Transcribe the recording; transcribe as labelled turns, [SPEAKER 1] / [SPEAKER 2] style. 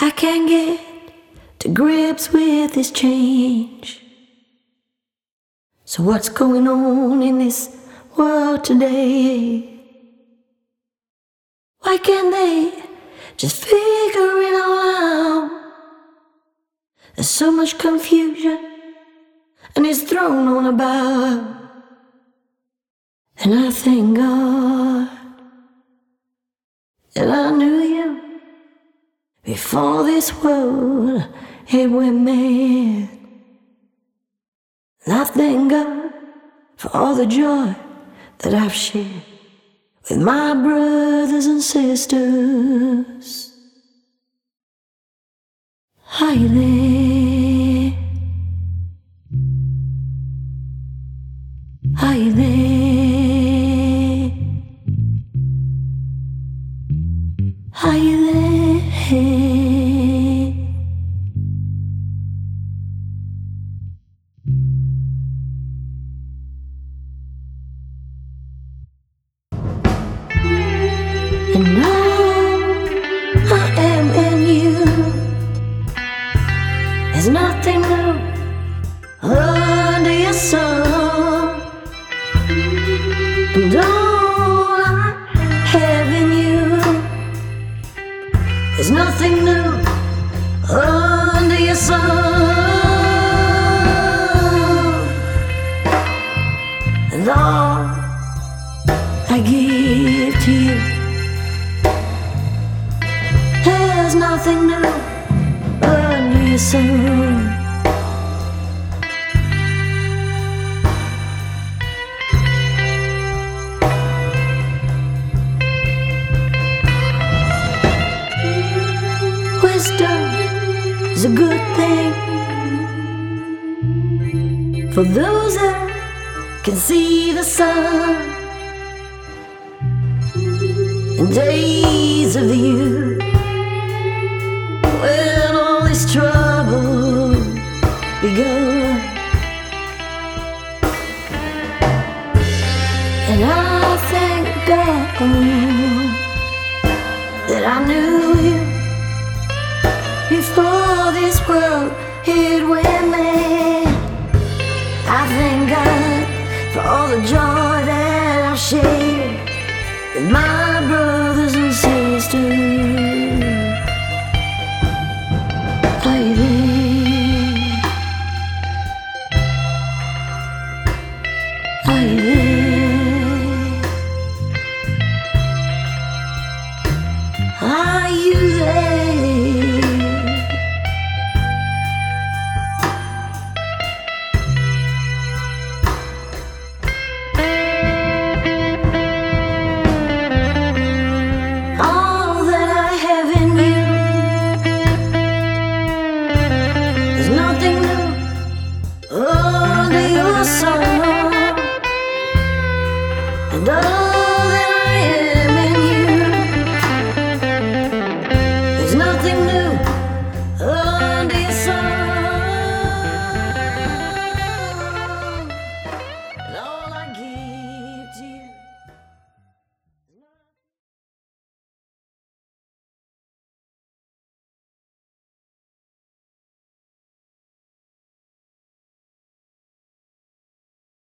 [SPEAKER 1] I can't get to grips with this change. So, what's going on in this world today? Why can't they just figure it all out? There's so much confusion, and it's thrown on about. And I thank God that I knew before this world it went mad. And I thank God for all the joy that I've shared with my brothers and sisters. Hi there. Hi there. Hi there. And There's nothing new under your sun. And all I give to you. There's nothing new under your sun. Is a good thing for those that can see the sun in days of you when all this trouble begun. And I thank God that I knew you with my